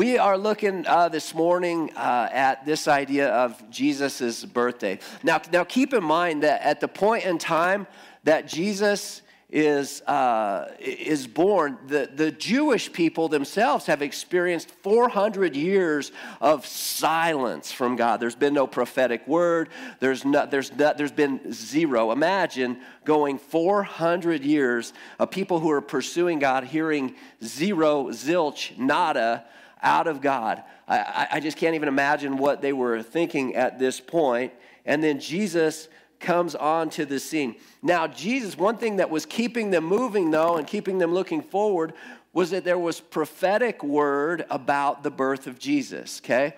We are looking uh, this morning uh, at this idea of Jesus' birthday. Now, now, keep in mind that at the point in time that Jesus is, uh, is born, the, the Jewish people themselves have experienced 400 years of silence from God. There's been no prophetic word, there's, no, there's, no, there's been zero. Imagine going 400 years of people who are pursuing God hearing zero, zilch, nada out of God. I, I just can't even imagine what they were thinking at this point. And then Jesus comes onto the scene. Now, Jesus, one thing that was keeping them moving, though, and keeping them looking forward was that there was prophetic word about the birth of Jesus, okay?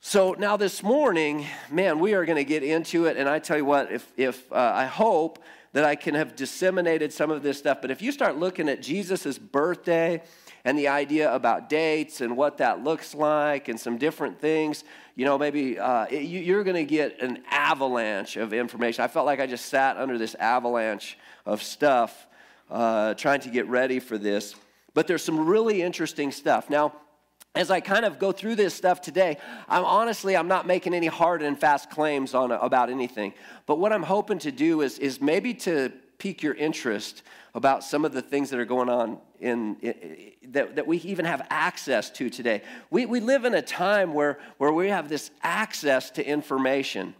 So now this morning, man, we are going to get into it. And I tell you what, if, if uh, I hope that I can have disseminated some of this stuff, but if you start looking at Jesus' birthday, and the idea about dates and what that looks like and some different things, you know, maybe uh, it, you're going to get an avalanche of information. I felt like I just sat under this avalanche of stuff uh, trying to get ready for this. But there's some really interesting stuff. Now, as I kind of go through this stuff today, I'm honestly I'm not making any hard and fast claims on about anything. But what I'm hoping to do is is maybe to pique your interest about some of the things that are going on in, in, that, that we even have access to today. We, we live in a time where, where we have this access to information.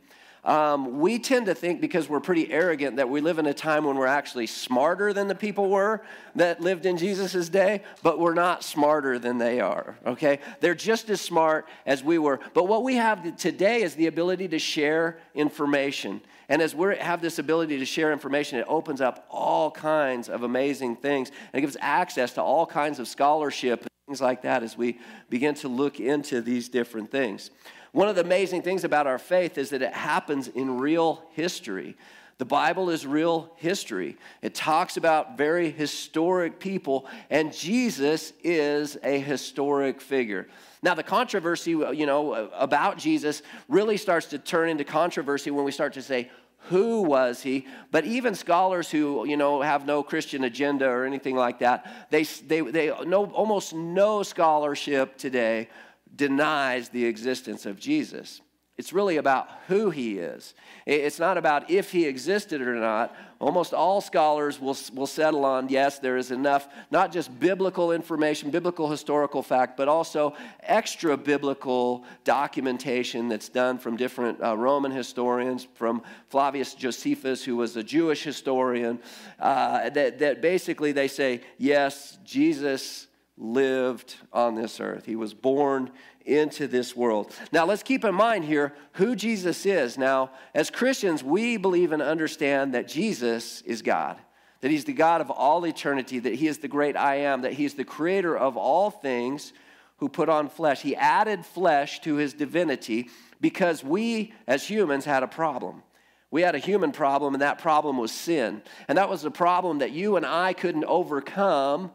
Um, we tend to think because we're pretty arrogant that we live in a time when we're actually smarter than the people were that lived in Jesus' day, but we're not smarter than they are, okay? They're just as smart as we were. But what we have today is the ability to share information. And as we have this ability to share information, it opens up all kinds of amazing things and it gives access to all kinds of scholarship and things like that as we begin to look into these different things. One of the amazing things about our faith is that it happens in real history. The Bible is real history. It talks about very historic people, and Jesus is a historic figure. Now, the controversy, you know, about Jesus really starts to turn into controversy when we start to say, who was he? But even scholars who, you know, have no Christian agenda or anything like that, they, they, they know almost no scholarship today denies the existence of Jesus. It's really about who he is. It's not about if he existed or not. Almost all scholars will, will settle on yes, there is enough, not just biblical information, biblical historical fact, but also extra biblical documentation that's done from different uh, Roman historians, from Flavius Josephus, who was a Jewish historian, uh, that, that basically they say, yes, Jesus lived on this earth. He was born into this world. Now, let's keep in mind here who Jesus is. Now, as Christians, we believe and understand that Jesus is God, that He's the God of all eternity, that He is the great I am, that He's the creator of all things who put on flesh. He added flesh to His divinity because we, as humans, had a problem. We had a human problem, and that problem was sin. And that was the problem that you and I couldn't overcome.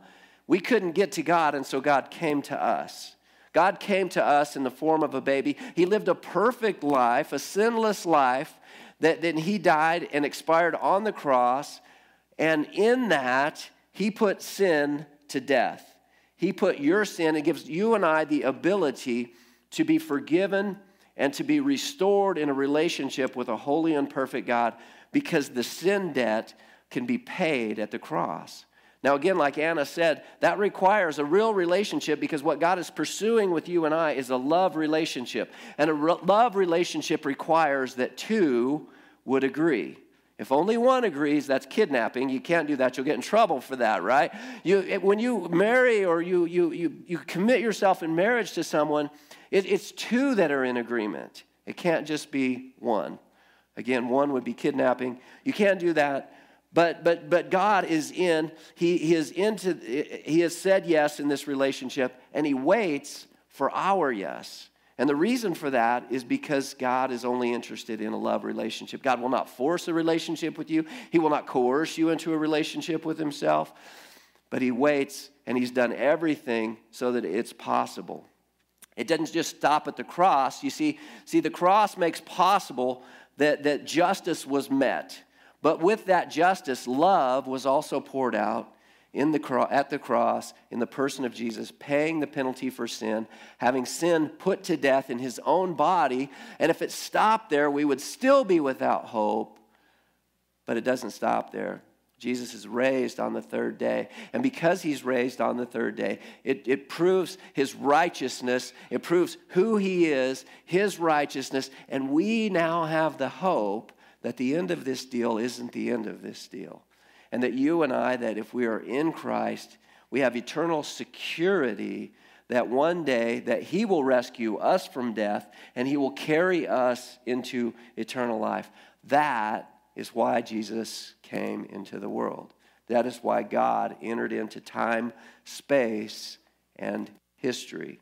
We couldn't get to God, and so God came to us. God came to us in the form of a baby. He lived a perfect life, a sinless life, that then he died and expired on the cross. And in that, he put sin to death. He put your sin and gives you and I the ability to be forgiven and to be restored in a relationship with a holy and perfect God because the sin debt can be paid at the cross. Now, again, like Anna said, that requires a real relationship because what God is pursuing with you and I is a love relationship. And a re- love relationship requires that two would agree. If only one agrees, that's kidnapping. You can't do that. You'll get in trouble for that, right? You, it, when you marry or you, you, you, you commit yourself in marriage to someone, it, it's two that are in agreement. It can't just be one. Again, one would be kidnapping. You can't do that. But, but, but God is in, he, he is into, he has said yes in this relationship, and he waits for our yes. And the reason for that is because God is only interested in a love relationship. God will not force a relationship with you, He will not coerce you into a relationship with Himself, but He waits and He's done everything so that it's possible. It doesn't just stop at the cross. You see, see the cross makes possible that, that justice was met. But with that justice, love was also poured out in the cro- at the cross in the person of Jesus, paying the penalty for sin, having sin put to death in his own body. And if it stopped there, we would still be without hope. But it doesn't stop there. Jesus is raised on the third day. And because he's raised on the third day, it, it proves his righteousness. It proves who he is, his righteousness. And we now have the hope that the end of this deal isn't the end of this deal. And that you and I, that if we are in Christ, we have eternal security that one day that he will rescue us from death and he will carry us into eternal life. That is why Jesus came into the world. That is why God entered into time, space, and history.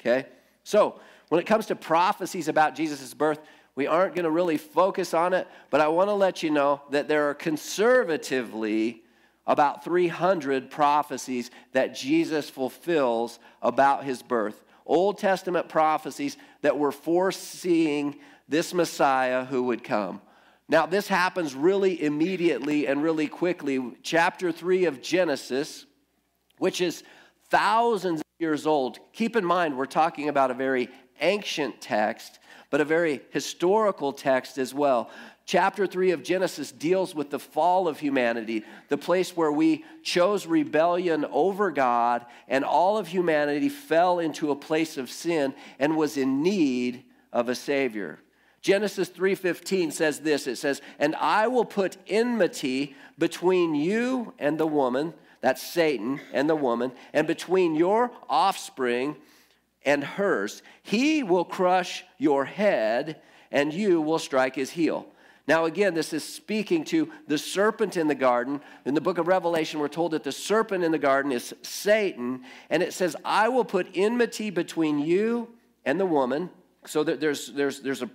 Okay? So, when it comes to prophecies about Jesus' birth, we aren't going to really focus on it, but I want to let you know that there are conservatively about 300 prophecies that Jesus fulfills about his birth. Old Testament prophecies that were foreseeing this Messiah who would come. Now, this happens really immediately and really quickly. Chapter 3 of Genesis, which is thousands of years old. Keep in mind, we're talking about a very ancient text, but a very historical text as well. Chapter 3 of Genesis deals with the fall of humanity, the place where we chose rebellion over God, and all of humanity fell into a place of sin and was in need of a Savior. Genesis 3:15 says this it says and I will put enmity between you and the woman that's Satan and the woman and between your offspring and hers he will crush your head and you will strike his heel now, again, this is speaking to the serpent in the garden. In the book of Revelation, we're told that the serpent in the garden is Satan, and it says, I will put enmity between you and the woman. So that there's, there's, there's a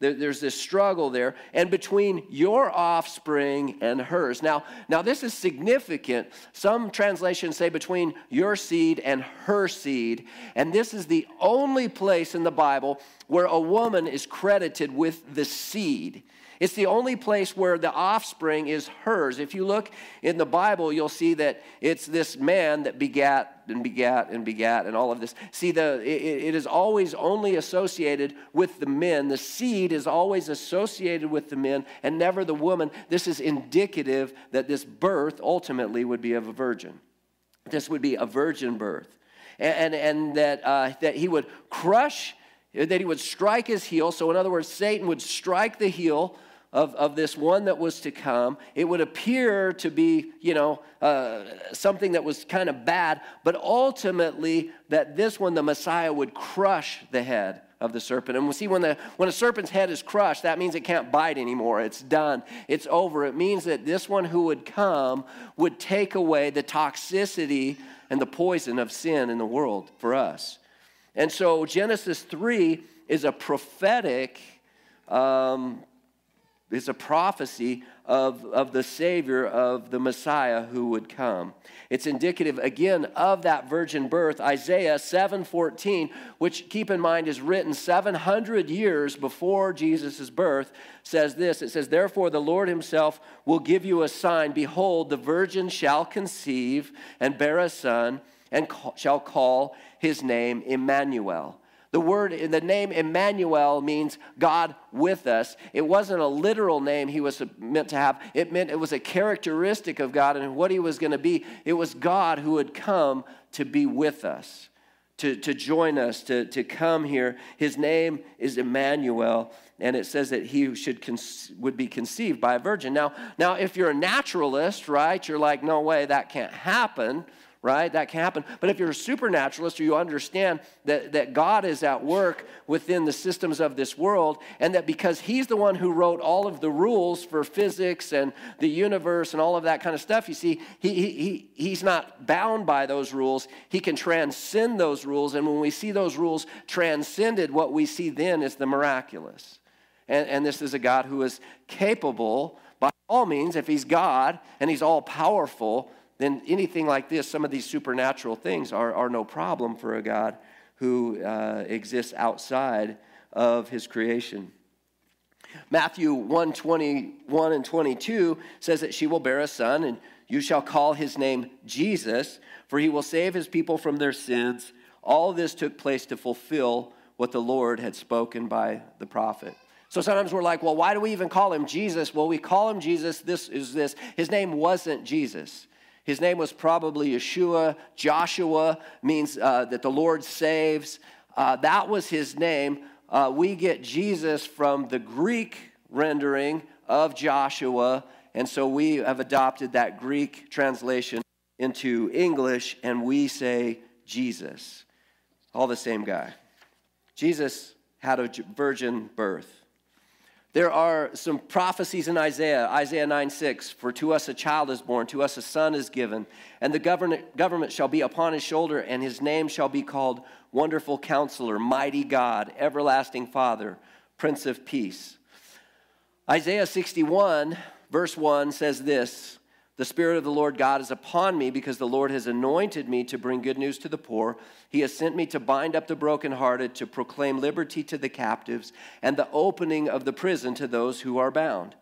there's this struggle there, and between your offspring and hers. Now, now this is significant. Some translations say between your seed and her seed, and this is the only place in the Bible where a woman is credited with the seed. It's the only place where the offspring is hers. If you look in the Bible, you'll see that it's this man that begat and begat and begat and all of this. See, the, it, it is always only associated with the men. The seed is always associated with the men and never the woman. This is indicative that this birth ultimately would be of a virgin. This would be a virgin birth. And, and, and that, uh, that he would crush, that he would strike his heel. So, in other words, Satan would strike the heel of, of this one that was to come. It would appear to be, you know, uh, something that was kind of bad, but ultimately that this one, the Messiah, would crush the head of the serpent. And we see when, the, when a serpent's head is crushed, that means it can't bite anymore. It's done. It's over. It means that this one who would come would take away the toxicity and the poison of sin in the world for us. And so Genesis 3 is a prophetic um, it's a prophecy of, of the Savior, of the Messiah who would come. It's indicative, again, of that virgin birth. Isaiah 7.14, which, keep in mind, is written 700 years before Jesus' birth, says this. It says, Therefore the Lord himself will give you a sign. Behold, the virgin shall conceive and bear a son, and shall call his name Emmanuel the word, the name Emmanuel means God with us. It wasn't a literal name he was meant to have. It meant it was a characteristic of God and what he was going to be. It was God who had come to be with us, to, to join us, to, to come here. His name is Emmanuel, and it says that he should would be conceived by a virgin. Now, now, if you're a naturalist, right, you're like, no way, that can't happen right? That can happen. But if you're a supernaturalist or you understand that, that God is at work within the systems of this world, and that because He's the one who wrote all of the rules for physics and the universe and all of that kind of stuff, you see, he, he, He's not bound by those rules. He can transcend those rules. And when we see those rules transcended, what we see then is the miraculous. And, and this is a God who is capable, by all means, if He's God and He's all powerful, then anything like this, some of these supernatural things are, are no problem for a God who uh, exists outside of his creation. Matthew 1 21 and 22 says that she will bear a son, and You shall call his name Jesus, for he will save his people from their sins. All this took place to fulfill what the Lord had spoken by the prophet. So sometimes we're like, well, why do we even call him Jesus? Well, we call him Jesus. This is this. His name wasn't Jesus. His name was probably Yeshua. Joshua means uh, that the Lord saves. Uh, that was his name. Uh, we get Jesus from the Greek rendering of Joshua, and so we have adopted that Greek translation into English, and we say Jesus. All the same guy. Jesus had a virgin birth. There are some prophecies in Isaiah, Isaiah 9 6. For to us a child is born, to us a son is given, and the government, shall be upon his shoulder, and his name shall be called Wonderful Counselor, Mighty God, Everlasting Father, Prince of Peace. Isaiah 61, verse 1 says this The Spirit of the Lord God is upon me because the Lord has anointed me to bring good news to the poor. He has sent me to bind up the brokenhearted, to proclaim liberty to the captives, and the opening of the prison to those who are bound.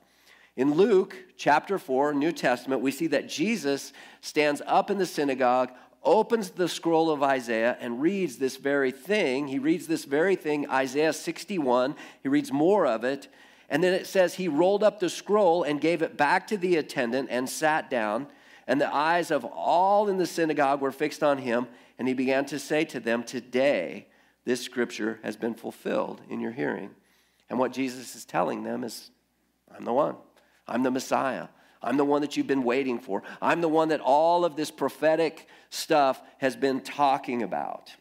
In Luke chapter 4, New Testament, we see that Jesus stands up in the synagogue, opens the scroll of Isaiah, and reads this very thing. He reads this very thing, Isaiah 61. He reads more of it. And then it says he rolled up the scroll and gave it back to the attendant and sat down. And the eyes of all in the synagogue were fixed on him. And he began to say to them, Today, this scripture has been fulfilled in your hearing. And what Jesus is telling them is, I'm the one. I'm the Messiah. I'm the one that you've been waiting for. I'm the one that all of this prophetic stuff has been talking about.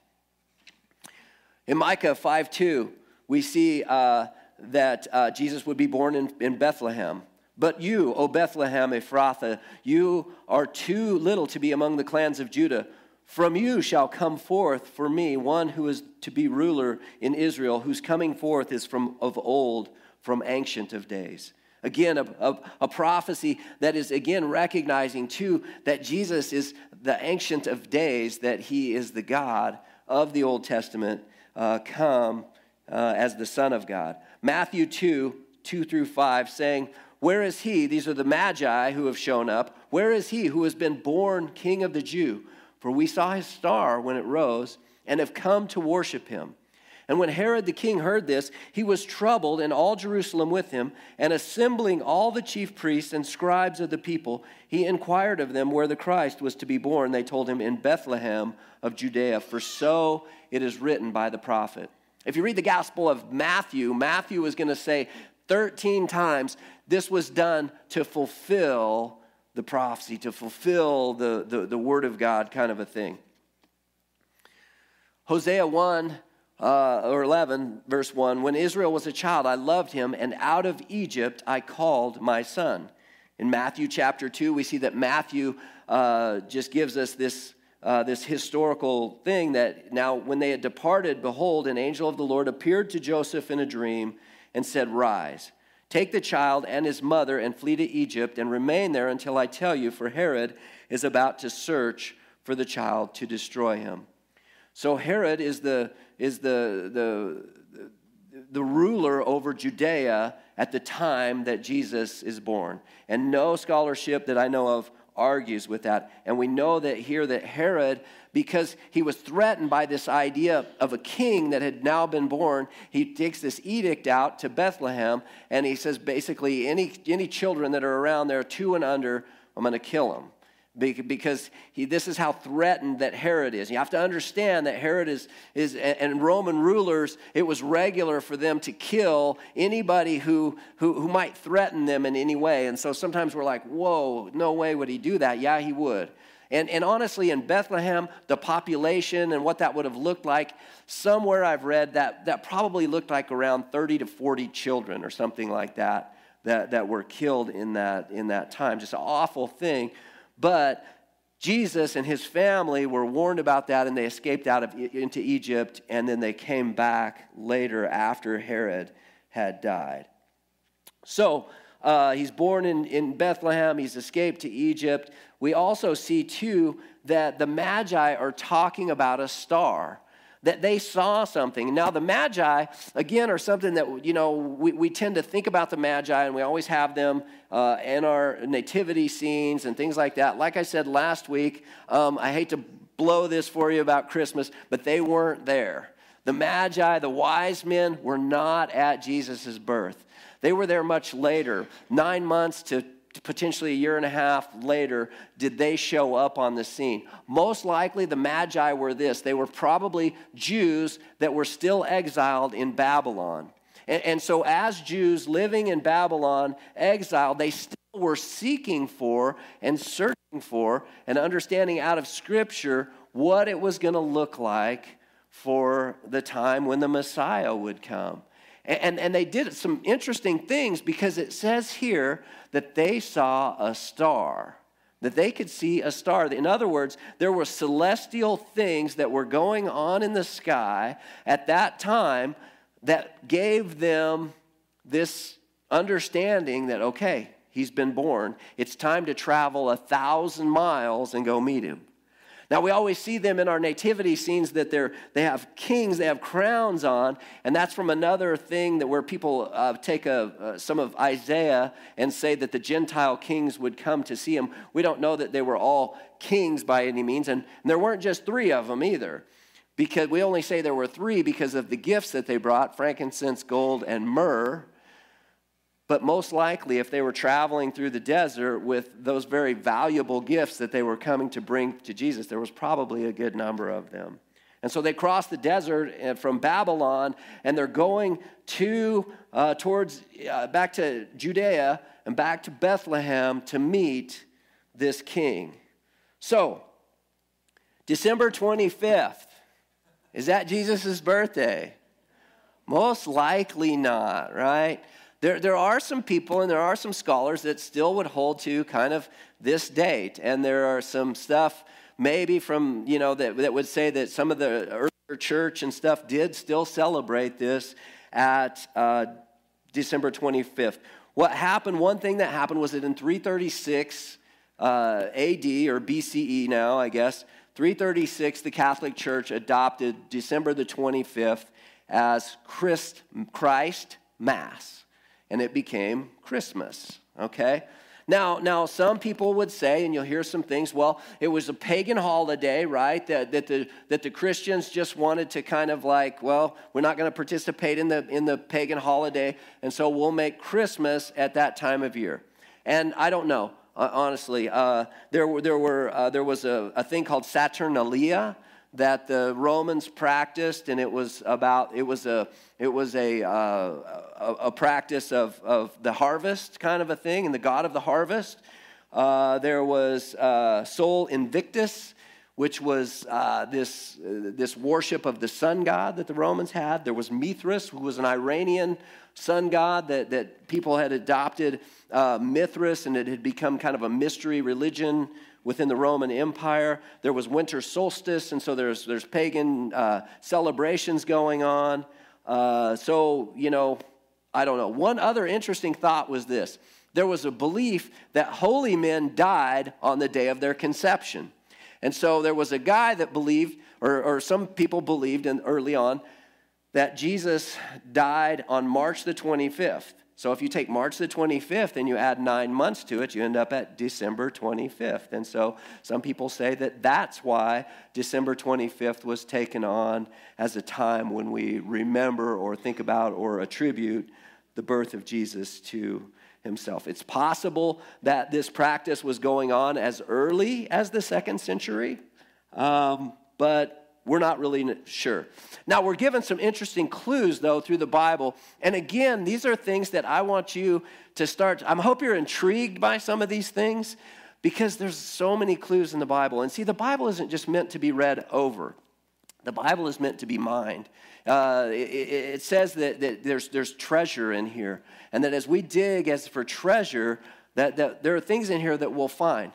In Micah 5 2, we see uh, that uh, Jesus would be born in, in Bethlehem. But you, O Bethlehem Ephrathah, you are too little to be among the clans of Judah. From you shall come forth for me one who is to be ruler in Israel, whose coming forth is from of old, from ancient of days. Again, a, a, a, prophecy that is again recognizing too that Jesus is the ancient of days, that he is the God of the Old Testament, uh, come uh, as the Son of God. Matthew 2 2 through 5, saying, Where is he? These are the Magi who have shown up. Where is he who has been born King of the Jew? For we saw his star when it rose and have come to worship him. And when Herod the king heard this, he was troubled, and all Jerusalem with him. And assembling all the chief priests and scribes of the people, he inquired of them where the Christ was to be born. They told him, In Bethlehem of Judea, for so it is written by the prophet. If you read the Gospel of Matthew, Matthew is going to say 13 times this was done to fulfill the prophecy, to fulfill the, the, the word of God kind of a thing. Hosea 1 uh, or 11, verse 1 When Israel was a child, I loved him, and out of Egypt I called my son. In Matthew chapter 2, we see that Matthew uh, just gives us this, uh, this historical thing that now, when they had departed, behold, an angel of the Lord appeared to Joseph in a dream and said, Rise Take the child and his mother and flee to Egypt and remain there until I tell you, for Herod is about to search for the child to destroy him. So Herod is the, is the, the, the ruler over Judea at the time that Jesus is born. And no scholarship that I know of argues with that. And we know that here that Herod, because he was threatened by this idea of a king that had now been born, he takes this edict out to Bethlehem and he says basically, any, any children that are around there, two and under, I'm going to kill them because he, this is how threatened that Herod is. You have to understand that Herod is, is, and Roman rulers, it was regular for them to kill anybody who, who, who might threaten them in any way. And so sometimes we're like, whoa, no way would he do that. Yeah, he would. And, and honestly, in Bethlehem, the population and what that would have looked like, somewhere I've read that that probably looked like around 30 to 40 children or something like that that, that were killed in that, in that time. Just an awful thing. But Jesus and his family were warned about that and they escaped out of into Egypt and then they came back later after Herod had died. So uh, he's born in, in Bethlehem, he's escaped to Egypt. We also see, too, that the Magi are talking about a star that they saw something. Now, the Magi, again, are something that, you know, we, we tend to think about the Magi and we always have them uh, in our nativity scenes and things like that. Like I said last week, um, I hate to blow this for you about Christmas, but they weren't there. The Magi, the wise men, were not at Jesus' birth. They were there much later, nine months to potentially a year and a half later, did they show up on the scene? Most likely, the Magi were this they were probably Jews that were still exiled in Babylon. And, and so, as Jews living in Babylon, exiled, they still were seeking for and searching for and understanding out of Scripture what it was going to look like for the time when the Messiah would come. And, and they did some interesting things because it says here that they saw a star, that they could see a star. In other words, there were celestial things that were going on in the sky at that time that gave them this understanding that, okay, he's been born. It's time to travel a thousand miles and go meet him. Now, we always see them in our nativity scenes that they're, they have kings, they have crowns on, and that's from another thing that where people uh, take a, uh, some of Isaiah and say that the Gentile kings would come to see him. We don't know that they were all kings by any means, and, and there weren't just three of them either. Because we only say there were three because of the gifts that they brought frankincense, gold, and myrrh. But most likely, if they were traveling through the desert with those very valuable gifts that they were coming to bring to Jesus, there was probably a good number of them. And so they cross the desert uh, from Babylon and they're going to, uh, towards, uh, back to Judea and back to Bethlehem to meet this king. So, December 25th, is that Jesus' birthday? Most likely not, right? There, there are some people and there are some scholars that still would hold to kind of this date. And there are some stuff maybe from, you know, that, that would say that some of the earlier church and stuff did still celebrate this at uh, December 25th. What happened, one thing that happened was that in 336 uh, AD or BCE now, I guess, 336, the Catholic Church adopted December the 25th as Christ, Christ Mass and it became Christmas, okay? Now, now, some people would say, and you'll hear some things, well, it was a pagan holiday, right? That, that, the, that the Christians just wanted to kind of like, well, we're not going to participate in the, in the pagan holiday, and so we'll make Christmas at that time of year. And I don't know, honestly. Uh, there, were, there, were, uh, there was a, a thing called Saturnalia, that the Romans practiced, and it was about it was a it was a uh, a, a, practice of of the harvest kind of a thing, and the god of the harvest. Uh, there was uh, Sol Invictus, which was uh, this this worship of the sun god that the Romans had. There was Mithras, who was an Iranian sun god that that people had adopted uh, Mithras, and it had become kind of a mystery religion within the Roman Empire. There was winter solstice, and so there's, there's pagan uh, celebrations going on. Uh, so, you know, I don't know. One other interesting thought was this there was a belief that holy men died on the day of their conception. And so there was a guy that believed, or, or some people believed in, early on, that Jesus died on March the 25th. So if you take March the 25th and you add nine months to it, you end up at December 25th. And so some people say that that's why December 25th was taken on as a time when we remember or think about or attribute the birth of Jesus to himself. It's possible that this practice was going on as early as the second century, um, but we're not really sure. Now, we're given some interesting clues, though, through the Bible. And again, these are things that I want you to start. I hope you're intrigued by some of these things because there's so many clues in the Bible. And see, the Bible isn't just meant to be read over, the Bible is meant to be mined. Uh, it, it, says that, that there's, there's treasure in here, and that as we dig as for treasure, that, that there are things in here that we'll find.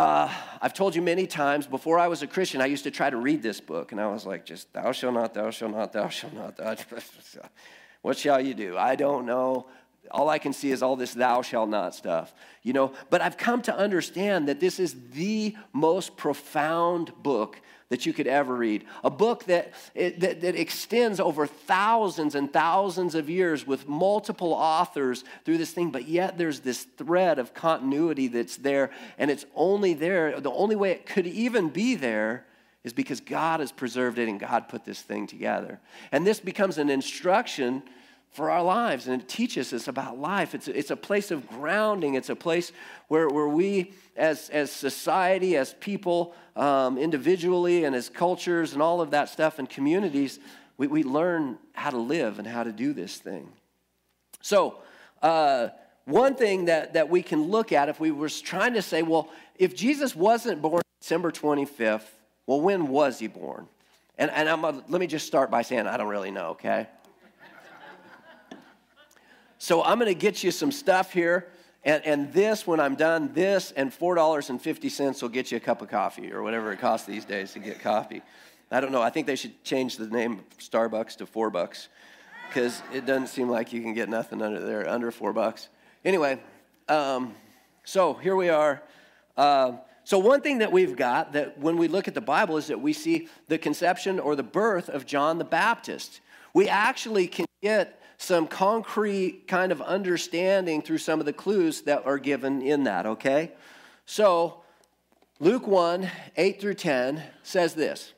Uh, I've told you many times before I was a Christian, I used to try to read this book, and I was like, just thou shalt not, thou shalt not, thou shalt not. Thou what shall you do? I don't know. All I can see is all this thou shalt not stuff, you know. But I've come to understand that this is the most profound book that you could ever read. A book that, that, that, extends over thousands and thousands of years with multiple authors through this thing, but yet there's this thread of continuity that's there, and it's only there. The only way it could even be there is because God has preserved it and God put this thing together. And this becomes an instruction for our lives and it teaches us about life. It's it's a place of grounding, it's a place where, where we, as, as society, as people, um, individually, and as cultures, and all of that stuff, and communities, we, we learn how to live and how to do this thing. So, uh, one thing that, that we can look at if we were trying to say, well, if Jesus wasn't born December 25th, well, when was he born? And, and I'm, let me just start by saying, I don't really know, okay? So I'm going to get you some stuff here. And, and this, when I'm done, this and $4.50 will get you a cup of coffee or whatever it costs these days to get coffee. I don't know. I think they should change the name Starbucks to four bucks because it doesn't seem like you can get nothing under there under four bucks. Anyway, um, so here we are. Uh, so, one thing that we've got that when we look at the Bible is that we see the conception or the birth of John the Baptist. We actually can get some concrete kind of understanding through some of the clues that are given in that, okay? So, Luke 1 8 through 10 says this.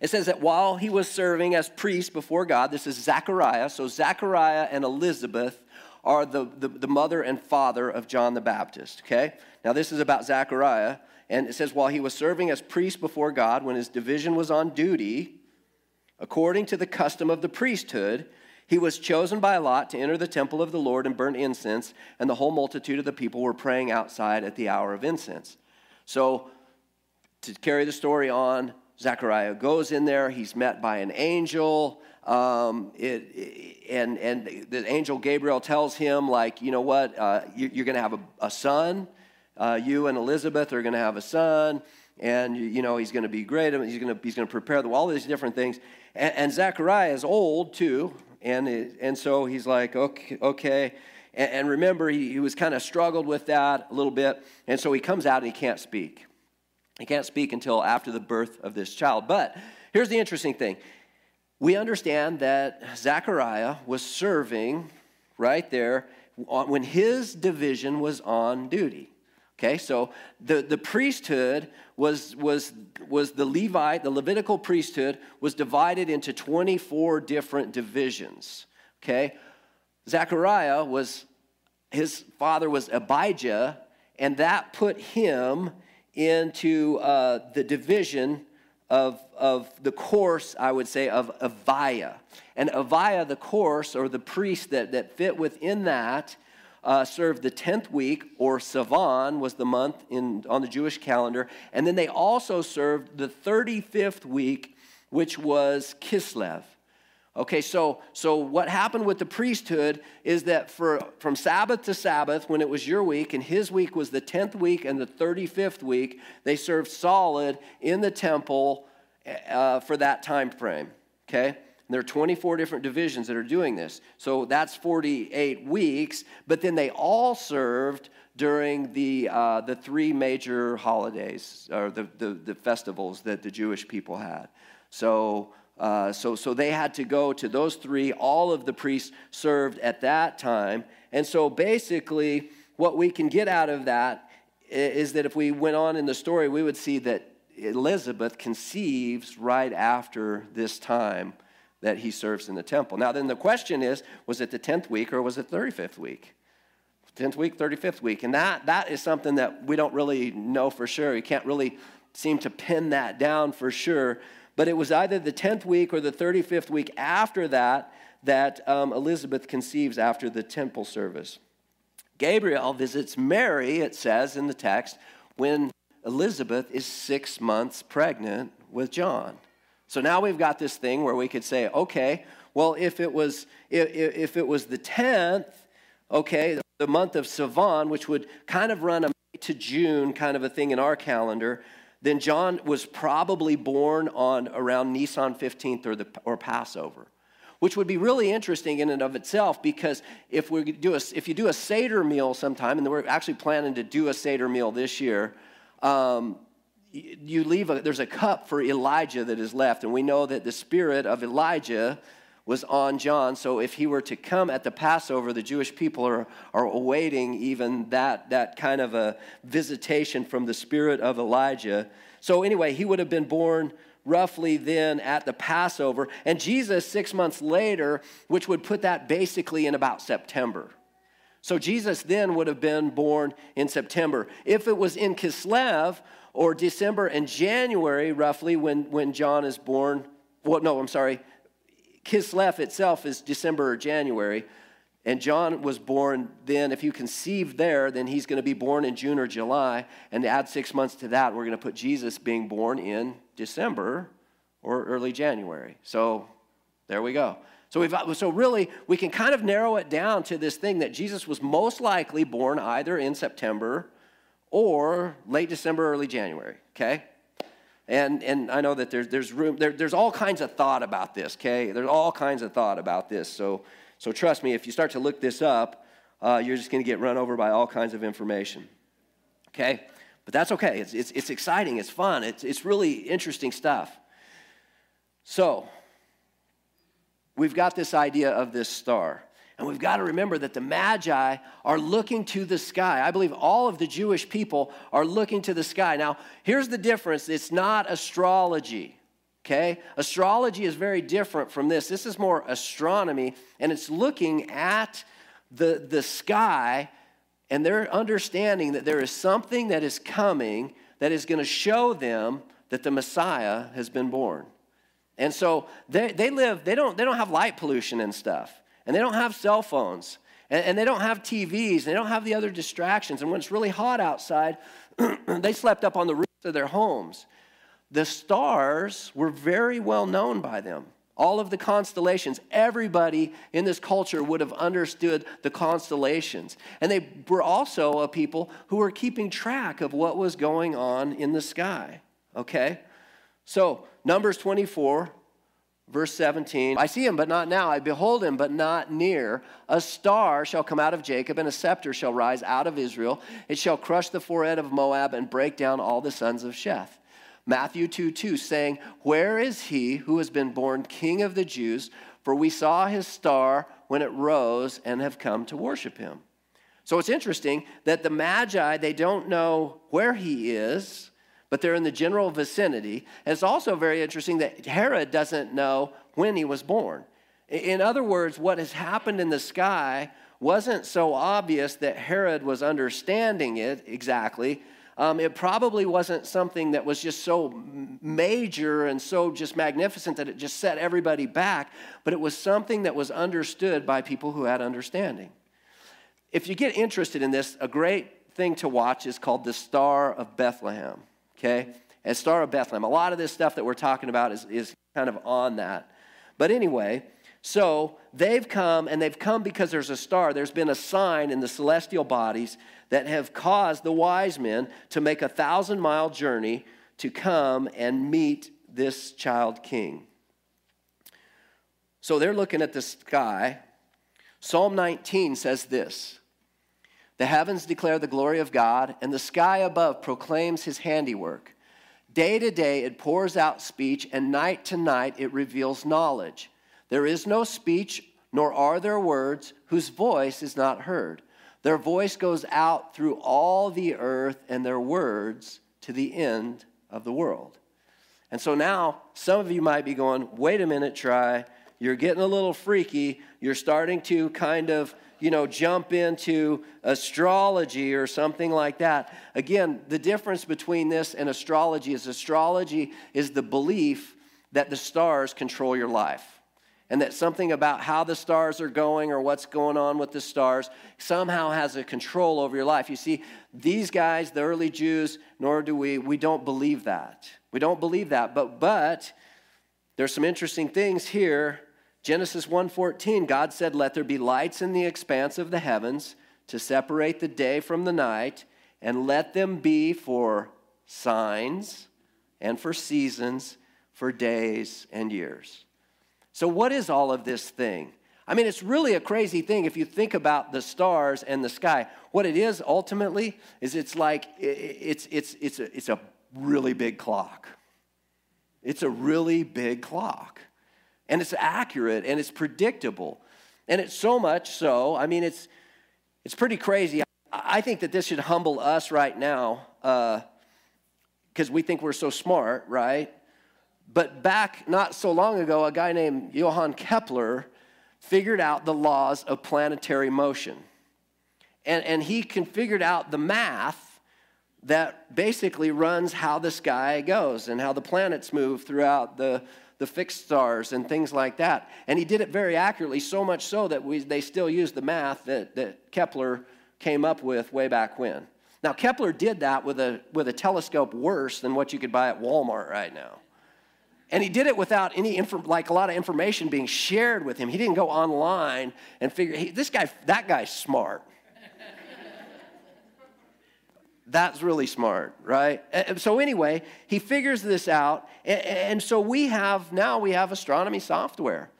It says that while he was serving as priest before God, this is Zechariah. So, Zechariah and Elizabeth are the, the, the, mother and father of John the Baptist, okay? Now, this is about Zechariah. And it says, while he was serving as priest before God, when his division was on duty, according to the custom of the priesthood, he was chosen by Lot to enter the temple of the Lord and burn incense, and the whole multitude of the people were praying outside at the hour of incense. So, to carry the story on, Zechariah goes in there. He's met by an angel. Um, it, and, and the angel Gabriel tells him, like, you know what, uh, you, are going to have a, a son. Uh, you and Elizabeth are going to have a son. And, you know, he's going to be great. He's going to, he's to prepare the, all these different things. And, and Zechariah is old, too. And, it, and so he's like, okay. okay. And, and remember, he, he was kind of struggled with that a little bit. And so he comes out and he can't speak. He can't speak until after the birth of this child. But here's the interesting thing we understand that Zechariah was serving right there when his division was on duty. Okay, so the, the priesthood was, was, was the Levite, the Levitical priesthood was divided into 24 different divisions. Okay, Zechariah was, his father was Abijah, and that put him into uh, the division of, of the course, I would say, of Aviah. And Aviah, the course or the priest that, that fit within that, uh, served the 10th week, or Sivan was the month in, on the Jewish calendar. And then they also served the 35th week, which was Kislev. Okay, so, so what happened with the priesthood is that for, from Sabbath to Sabbath, when it was your week, and his week was the 10th week and the 35th week, they served solid in the temple uh, for that time frame. Okay? There are 24 different divisions that are doing this. So that's 48 weeks, but then they all served during the, uh, the three major holidays or the, the, the, festivals that the Jewish people had. So, uh, so, so they had to go to those three. All of the priests served at that time. And so basically, what we can get out of that is that if we went on in the story, we would see that Elizabeth conceives right after this time that he serves in the temple. Now, then the question is was it the 10th week or was it 35th week? 10th week, 35th week. And that, that is something that we don't really know for sure. You can't really seem to pin that down for sure. But it was either the 10th week or the 35th week after that that um, Elizabeth conceives after the temple service. Gabriel visits Mary, it says in the text, when Elizabeth is six months pregnant with John. So now we've got this thing where we could say, okay, well, if it was, if, if it was the 10th, okay, the month of Sivan, which would kind of run a May to June kind of a thing in our calendar, then John was probably born on around Nisan 15th or, the, or Passover which would be really interesting in and of itself because if we do a, if you do a Seder meal sometime, and we're actually planning to do a Seder meal this year, um, you leave a, there's a cup for Elijah that is left, and we know that the spirit of Elijah was on John. So if he were to come at the Passover, the Jewish people are, are awaiting even that, that kind of a visitation from the spirit of Elijah. So anyway, he would have been born roughly then at the Passover. And Jesus, six months later, which would put that basically in about September. So Jesus then would have been born in September. If it was in Kislev or December and January, roughly, when, when John is born, well, no, I'm sorry, Kislev itself is December or January. And John was born then, if you conceive there, then he's going to be born in June or July. And to add six months to that, we're going to put Jesus being born in December or early January. So there we go. So, we've, so really, we can kind of narrow it down to this thing that Jesus was most likely born either in September or late December, early January, okay? And, and I know that there's, there's room, there, there's all kinds of thought about this, okay? There's all kinds of thought about this. So, so trust me, if you start to look this up, uh, you're just to get run over by all kinds of information, okay? But that's okay. It's, it's, it's exciting, it's fun, it's, it's really interesting stuff. So, we've got this idea of this star. And we've got to remember that the Magi are looking to the sky. I believe all of the Jewish people are looking to the sky. Now, here's the difference it's not astrology, okay? Astrology is very different from this. This is more astronomy, and it's looking at the, the sky, and they're understanding that there is something that is coming that is going to show them that the Messiah has been born. And so they, they live, they don't, they don't have light pollution and stuff. And they don't have cell phones. And, and they don't have TVs. They don't have the other distractions. And when it's really hot outside, they slept up on the roofs of their homes. The stars were very well known by them. All of the constellations, everybody in this culture would have understood the constellations. And they were also a people who were keeping track of what was going on in the sky. Okay? So, Numbers 24, verse 17 I see him, but not now. I behold him, but not near. A star shall come out of Jacob, and a scepter shall rise out of Israel. It shall crush the forehead of Moab and break down all the sons of Sheth. Matthew 2 2, saying, Where is he who has been born king of the Jews? For we saw his star when it rose and have come to worship him. So it's interesting that the Magi, they don't know where he is but they're in the general vicinity. And it's also very interesting that Herod doesn't know when he was born. In other words, what has happened in the sky wasn't so obvious that Herod was understanding it exactly. Um, it probably wasn't something that was just so major and so just magnificent that it just set everybody back, but it was something that was understood by people who had understanding. If you get interested in this, a great thing to watch is called the Star of Bethlehem okay? And Star of Bethlehem. A lot of this stuff that we're talking about is, is kind of on that. But anyway, so they've come, and they've come because there's a star. There's been a sign in the celestial bodies that have caused the wise men to make a thousand mile journey to come and meet this child king. So they're looking at the sky. Psalm 19 says this the heavens declare the glory of God, and the sky above proclaims his handiwork. Day to day it pours out speech, and night to night it reveals knowledge. There is no speech, nor are there words whose voice is not heard. Their voice goes out through all the earth, and their words to the end of the world. And so now some of you might be going, wait a minute, Tri. You're getting a little freaky. You're starting to kind of you know, jump into astrology or something like that. Again, the difference between this and astrology is astrology is the belief that the stars control your life. And that something about how the stars are going or what's going on with the stars somehow has a control over your life. You see, these guys, the early Jews, nor do we, we don't believe that. We don't believe that. But, but there's some interesting things here Genesis 1:14 God said let there be lights in the expanse of the heavens to separate the day from the night and let them be for signs and for seasons for days and years. So what is all of this thing? I mean, it's really a crazy thing if you think about the stars and the sky. What it is ultimately is it's like it's it's it's a, it's a really big clock. It's a really big clock. And it's accurate and it's predictable. And it's so much so, I mean, it's, it's pretty crazy. I think that this should humble us right now because uh, we think we're so smart, right? But back not so long ago, a guy named Johann Kepler figured out the laws of planetary motion. And, and he configured out the math that basically runs how the sky goes and how the planets move throughout the, the fixed stars and things like that. And he did it very accurately, so much so that we, they still use the math that, that Kepler came up with way back when. Now, Kepler did that with a, with a telescope worse than what you could buy at Walmart right now. And he did it without any, info, like a lot of information being shared with him. He didn't go online and figure, this guy, that guy's smart. That's really smart, right? So anyway, he figures this out. And so we have, now we have astronomy software.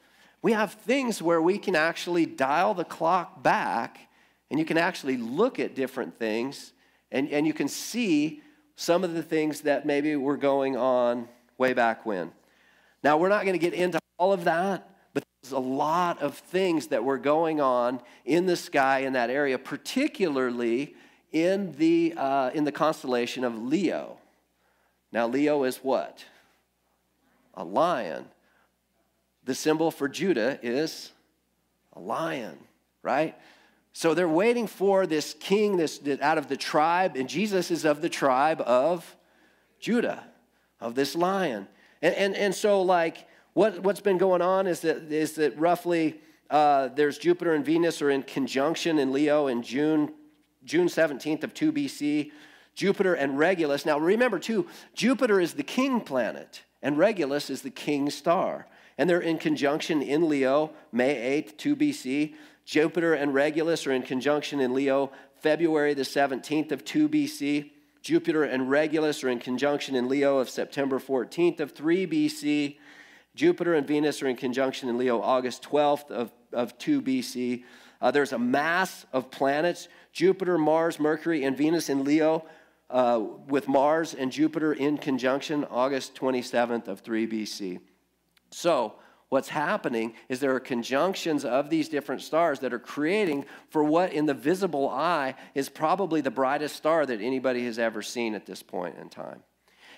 We have things where we can actually dial the clock back and you can actually look at different things and, and you can see some of the things that maybe were going on way back when. Now, we're not going to get into all of that, but there's a lot of things that were going on in the sky in that area, particularly in the, uh, in the constellation of Leo. Now, Leo is what? A lion. The symbol for Judah is a lion, right? So they're waiting for this king this, out of the tribe, and Jesus is of the tribe of Judah, of this lion. And, and, and so, like, what, what's been going on is that, is that roughly uh, there's Jupiter and Venus are in conjunction in Leo in June, June 17th of 2 BC. Jupiter and Regulus. Now, remember, too, Jupiter is the king planet, and Regulus is the king star. And they're in conjunction in Leo, May 8th, 2 BC. Jupiter and Regulus are in conjunction in Leo, February the 17th of 2 BC. Jupiter and Regulus are in conjunction in Leo of September 14th of 3 BC. Jupiter and Venus are in conjunction in Leo August 12th of, of 2 BC. Uh, there's a mass of planets Jupiter, Mars, Mercury, and Venus in Leo, uh, with Mars and Jupiter in conjunction August 27th of 3 BC. So, what's happening is there are conjunctions of these different stars that are creating for what in the visible eye is probably the brightest star that anybody has ever seen at this point in time.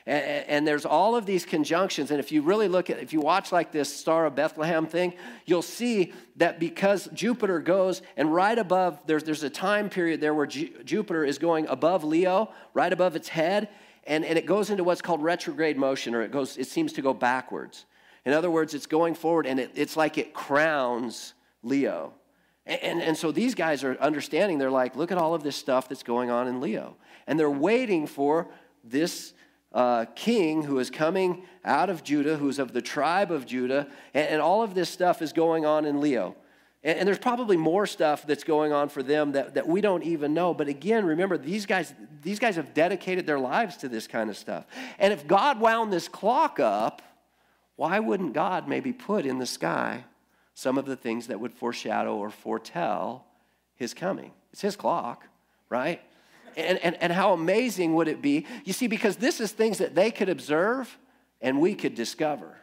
And, and, there's all of these conjunctions. And if you really look at, if you watch like this Star of Bethlehem thing, you'll see that because Jupiter goes and right above, there's, there's a time period there where Ju- Jupiter is going above Leo, right above its head, and, and it goes into what's called retrograde motion, or it goes, it seems to go backwards. In other words, it's going forward and it, it's like it crowns Leo. And, and, and, so these guys are understanding, they're like, look at all of this stuff that's going on in Leo. And they're waiting for this uh, king who is coming out of Judah, who's of the tribe of Judah. And, and all of this stuff is going on in Leo. And, and there's probably more stuff that's going on for them that, that we don't even know. But again, remember, these guys, these guys have dedicated their lives to this kind of stuff. And if God wound this clock up, why wouldn't God maybe put in the sky some of the things that would foreshadow or foretell his coming? It's his clock, right? And, and, and how amazing would it be? You see, because this is things that they could observe and we could discover.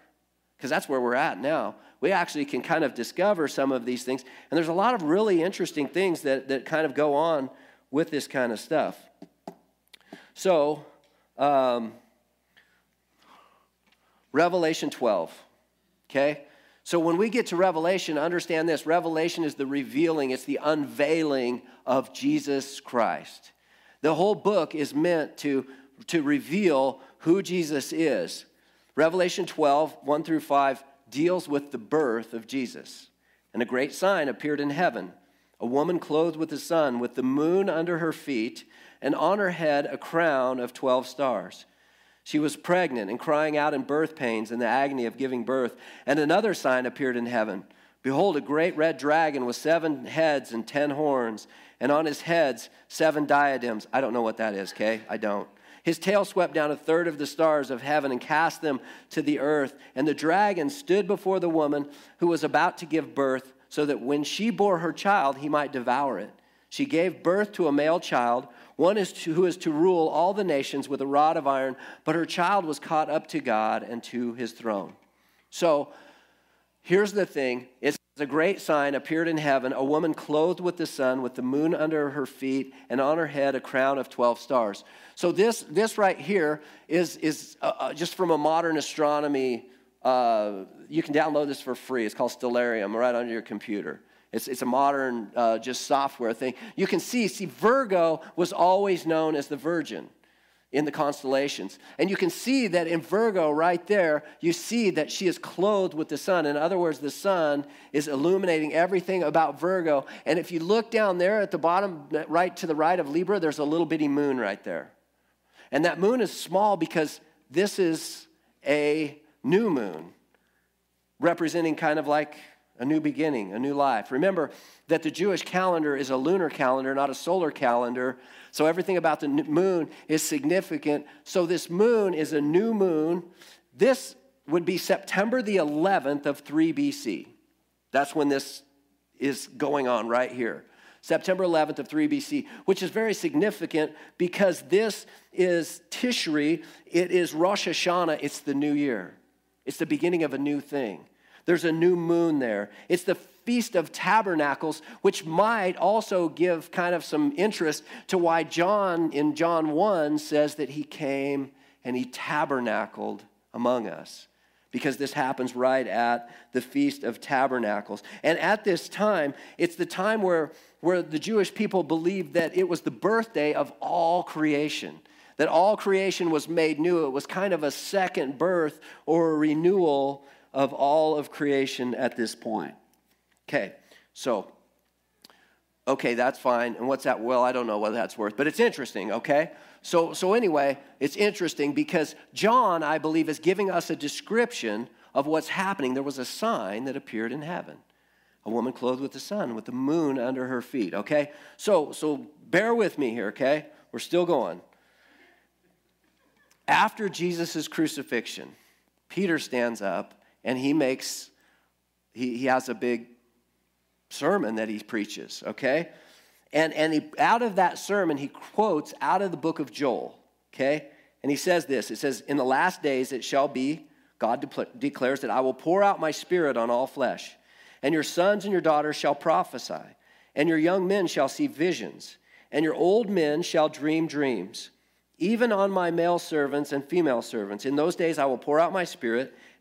Because that's where we're at now. We actually can kind of discover some of these things. And there's a lot of really interesting things that, that kind of go on with this kind of stuff. So, um, Revelation 12. Okay? So when we get to Revelation, understand this Revelation is the revealing, it's the unveiling of Jesus Christ. The whole book is meant to, to reveal who Jesus is. Revelation 12, 1 through 5, deals with the birth of Jesus. And a great sign appeared in heaven a woman clothed with the sun, with the moon under her feet, and on her head a crown of 12 stars. She was pregnant and crying out in birth pains and the agony of giving birth. And another sign appeared in heaven. Behold, a great red dragon with seven heads and ten horns, and on his heads seven diadems. I don't know what that is, okay? I don't. His tail swept down a third of the stars of heaven and cast them to the earth. And the dragon stood before the woman who was about to give birth, so that when she bore her child, he might devour it. She gave birth to a male child one is to, who is to rule all the nations with a rod of iron, but her child was caught up to God and to his throne. So here's the thing it's a great sign appeared in heaven a woman clothed with the sun, with the moon under her feet, and on her head a crown of 12 stars. So, this, this right here is, is uh, uh, just from a modern astronomy. Uh, you can download this for free. It's called Stellarium right on your computer. It's, it's a modern uh, just software thing. You can see, see, Virgo was always known as the virgin in the constellations. And you can see that in Virgo, right there, you see that she is clothed with the sun. In other words, the sun is illuminating everything about Virgo. And if you look down there at the bottom, right to the right of Libra, there's a little bitty moon right there. And that moon is small because this is a new moon, representing kind of like a new beginning, a new life. Remember that the Jewish calendar is a lunar calendar, not a solar calendar. So everything about the moon is significant. So this moon is a new moon. This would be September the 11th of 3 BC. That's when this is going on right here. September 11th of 3 BC, which is very significant because this is Tishri, it is Rosh Hashanah, it's the new year. It's the beginning of a new thing. There's a new moon there. It's the Feast of Tabernacles, which might also give kind of some interest to why John in John 1 says that he came and he tabernacled among us. Because this happens right at the Feast of Tabernacles. And at this time, it's the time where, where the Jewish people believed that it was the birthday of all creation that all creation was made new. It was kind of a second birth or a renewal of all of creation at this point. Okay, so, okay, that's fine. And what's that? Well, I don't know what that's worth, but it's interesting, okay? So, so anyway, it's interesting because John, I believe, is giving us a description of what's happening. There was a sign that appeared in heaven a woman clothed with the sun with the moon under her feet okay so so bear with me here okay we're still going after jesus' crucifixion peter stands up and he makes he, he has a big sermon that he preaches, okay? And, and he, out of that sermon, he quotes out of the book of Joel, okay? And he says this it says, In the last days it shall be, God de- declares that I will pour out my spirit on all flesh, and your sons and your daughters shall prophesy, and your young men shall see visions, and your old men shall dream dreams, even on my male servants and female servants. In those days I will pour out my spirit,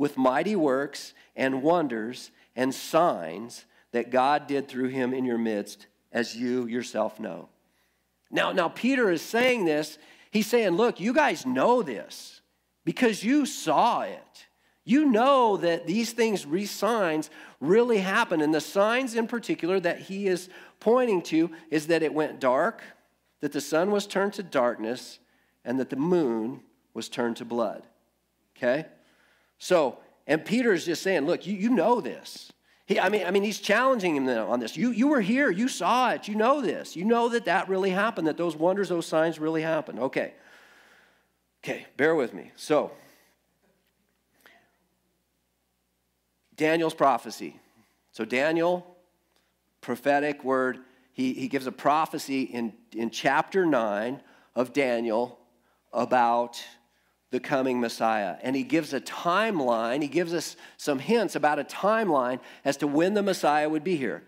with mighty works and wonders and signs that God did through him in your midst, as you yourself know. Now, now Peter is saying this. He's saying, look, you guys know this because you saw it. You know that these things, these signs, really happened. And the signs in particular that he is pointing to is that it went dark, that the sun was turned to darkness, and that the moon was turned to blood. Okay? So and Peter is just saying, look, you, you know this. He, I, mean, I mean, he's challenging him on this. You, you were here, you saw it, you know this. You know that that really happened, that those wonders, those signs really happened. Okay. Okay, bear with me. So, Daniel's prophecy. So, Daniel, prophetic word, he, he gives a prophecy in, in chapter 9 of Daniel about the coming Messiah. And he gives a timeline, he gives us some hints about a timeline as to when the Messiah would be here.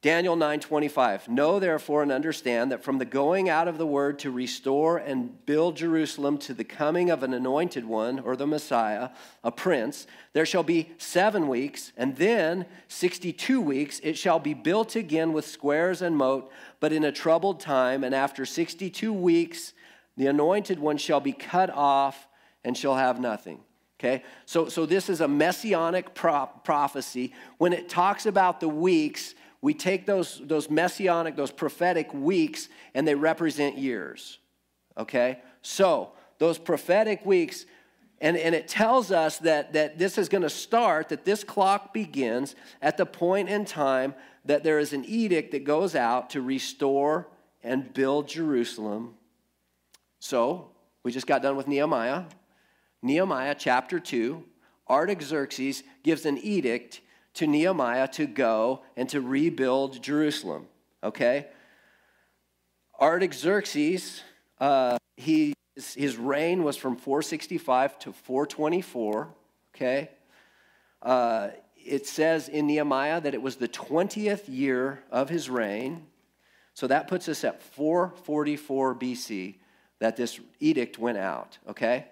Daniel 9:25 Know therefore and understand that from the going out of the word to restore and build Jerusalem to the coming of an anointed one or the Messiah, a prince, there shall be 7 weeks and then 62 weeks it shall be built again with squares and moat, but in a troubled time and after 62 weeks the anointed one shall be cut off and shall have nothing. Okay? So, so this is a messianic prophecy. When it talks about the weeks, we take those, those messianic, those prophetic weeks, and they represent years. Okay? So, those prophetic weeks, and, and it tells us that, that this is going to start, that this clock begins at the point in time that there is an edict that goes out to restore and build Jerusalem. So, we just got done with Nehemiah. Nehemiah chapter 2, Artaxerxes gives an edict to Nehemiah to go and to rebuild Jerusalem. Okay? Artaxerxes, uh, he, his reign was from 465 to 424. Okay? Uh, it says in Nehemiah that it was the 20th year of his reign. So that puts us at 444 BC that this edict went out, okay?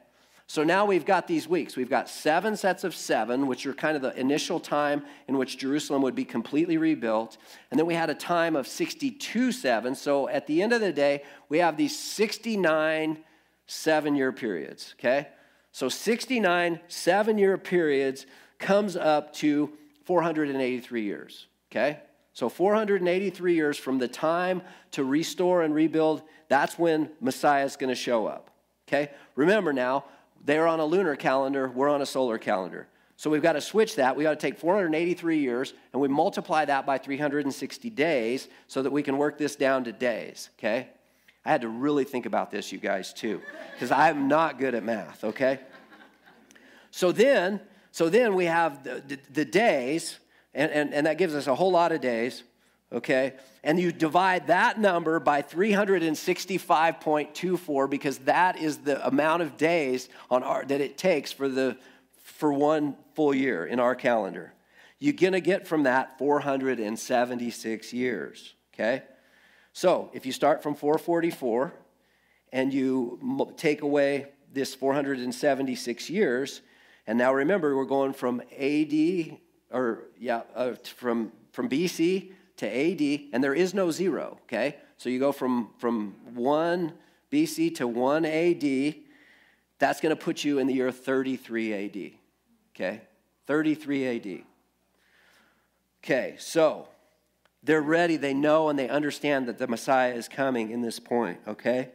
So now we've got these weeks. We've got seven sets of seven, which are kind of the initial time in which Jerusalem would be completely rebuilt. And then we had a time of 62 seven. So at the end of the day, we have these 69 seven year periods, okay? So 69 seven year periods comes up to 483 years, okay? So 483 years from the time to restore and rebuild, that's when Messiah is going to show up. Okay? Remember now, they're on a lunar calendar, we're on a solar calendar. So we've got to switch that. We got to take 483 years and we multiply that by 360 days so that we can work this down to days, okay? I had to really think about this, you guys, too, because I'm not good at math, okay? So then, so then we have the, the, the days, and, and, and that gives us a whole lot of days, okay? And you divide that number by 365.24 because that is the amount of days on our, that it takes for, the, for one full year in our calendar. You're gonna get from that 476 years, okay? So if you start from 444 and you take away this 476 years, and now remember, we're going from AD or yeah, uh, from, from BC to AD, and there is no zero, okay? So you go from, from 1 BC to 1 AD, that's going to put you in the year 33 AD, okay? 33 AD. Okay, so they're ready, they know, and they understand that the Messiah is coming in this point, okay?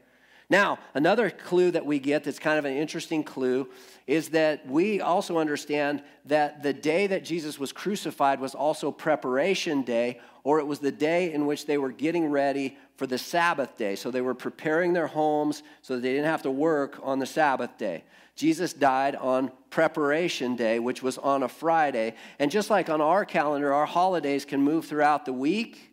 Now, another clue that we get that's kind of an interesting clue is that we also understand that the day that Jesus was crucified was also preparation day, or it was the day in which they were getting ready for the Sabbath day. So they were preparing their homes so that they didn't have to work on the Sabbath day. Jesus died on preparation day, which was on a Friday. And just like on our calendar, our holidays can move throughout the week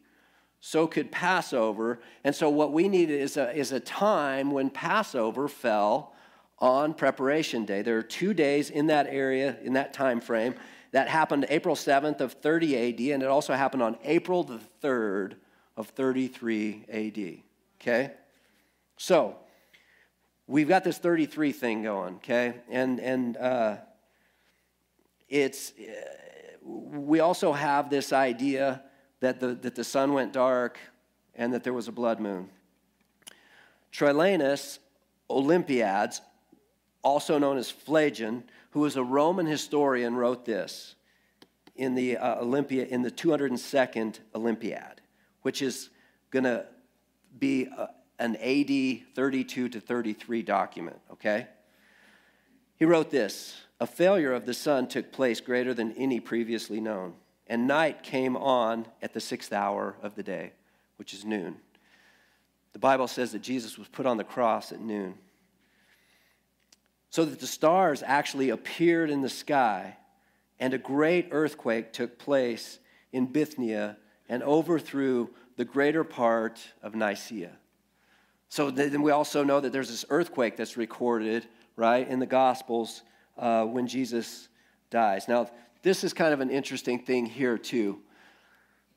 so could Passover. And so, what we needed is a, is a time when Passover fell on preparation day. There are two days in that area, in that time frame. That happened April 7th of 30 AD, and it also happened on April the 3rd of 33 AD. Okay? So, we've got this 33 thing going, okay? And, and uh, it's, uh, we also have this idea that the, that the sun went dark and that there was a blood moon. Traianus Olympiads, also known as Phlegon, who was a Roman historian, wrote this in the uh, Olympia in the 202nd Olympiad, which is going to be uh, an AD 32 to 33 document, okay? He wrote this A failure of the sun took place greater than any previously known and night came on at the sixth hour of the day, which is noon. The Bible says that Jesus was put on the cross at noon. So that the stars actually appeared in the sky, and a great earthquake took place in Bithynia and overthrew the greater part of Nicaea. So then we also know that there's this earthquake that's recorded, right, in the Gospels uh, when Jesus dies. Now, this is kind of an interesting thing here, too.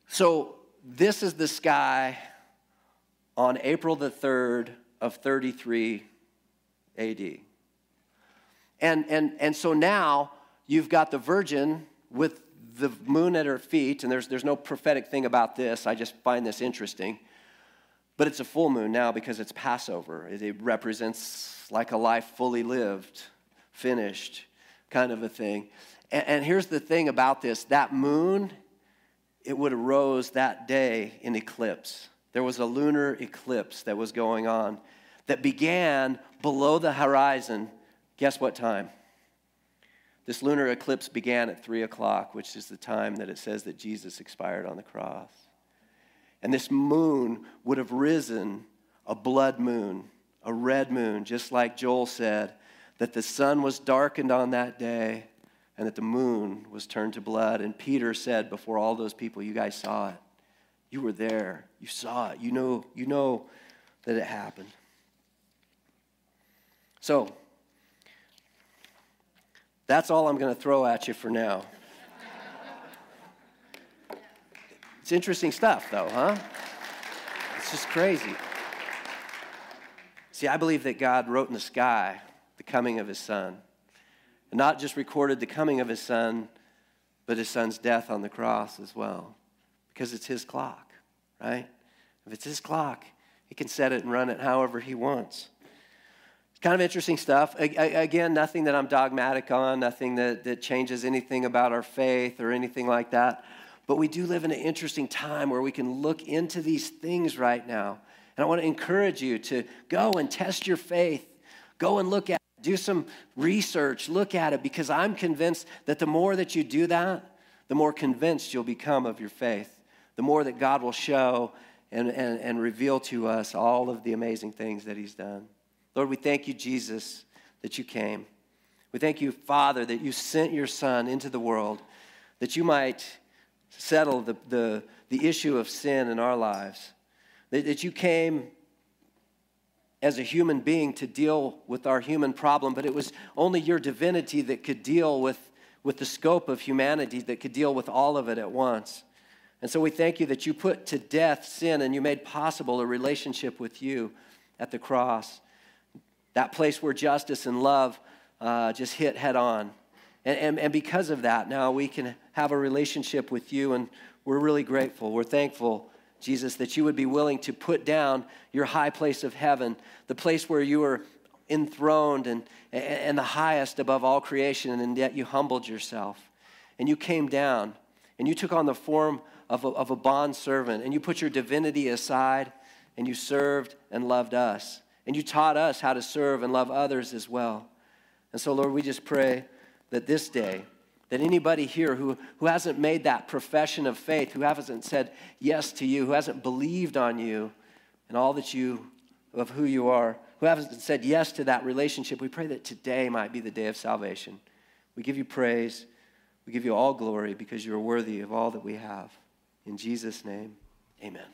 So, this is the sky on April the 3rd of 33 AD. And, and, and so now you've got the virgin with the moon at her feet, and there's, there's no prophetic thing about this. I just find this interesting. But it's a full moon now because it's Passover. It represents like a life fully lived, finished, kind of a thing. And, and here's the thing about this that moon, it would have rose that day in eclipse. There was a lunar eclipse that was going on. that began below the horizon. Guess what time? This lunar eclipse began at 3 o'clock, which is the time that it says that Jesus expired on the cross. And this moon would have risen a blood moon, a red moon, just like Joel said, that the sun was darkened on that day and that the moon was turned to blood. And Peter said before all those people, You guys saw it. You were there. You saw it. You know, you know that it happened. So, that's all I'm going to throw at you for now. It's interesting stuff, though, huh? It's just crazy. See, I believe that God wrote in the sky the coming of his son, not just recorded the coming of his son, but his son's death on the cross as well, because it's his clock, right? If it's his clock, he can set it and run it however he wants. It's kind of interesting stuff. Again, nothing that I'm dogmatic on, nothing that, that changes anything about our faith or anything like that. But we do live in an interesting time where we can look into these things right now. And I want to encourage you to go and test your faith. Go and look at. Do some research. Look at it because I'm convinced that the more that you do that, the more convinced you'll become of your faith. The more that God will show and, and, and reveal to us all of the amazing things that He's done. Lord, we thank you, Jesus, that you came. We thank you, Father, that you sent your Son into the world that you might settle the, the, the issue of sin in our lives. That, that you came as a human being to deal with our human problem, but it was only your divinity that could deal with, with the scope of humanity, that could deal with all of it at once. And so we thank you that you put to death sin and you made possible a relationship with you at the cross. That place where justice and love uh, just hit head on. And, and, and because of that, now we can have a relationship with you, and we're really grateful. We're thankful, Jesus, that you would be willing to put down your high place of heaven, the place where you were enthroned and, and the highest above all creation, and yet you humbled yourself. And you came down, and you took on the form of a, of a bond servant, and you put your divinity aside, and you served and loved us. And you taught us how to serve and love others as well. And so, Lord, we just pray that this day, that anybody here who, who hasn't made that profession of faith, who hasn't said yes to you, who hasn't believed on you and all that you, of who you are, who hasn't said yes to that relationship, we pray that today might be the day of salvation. We give you praise. We give you all glory because you are worthy of all that we have. In Jesus' name, amen.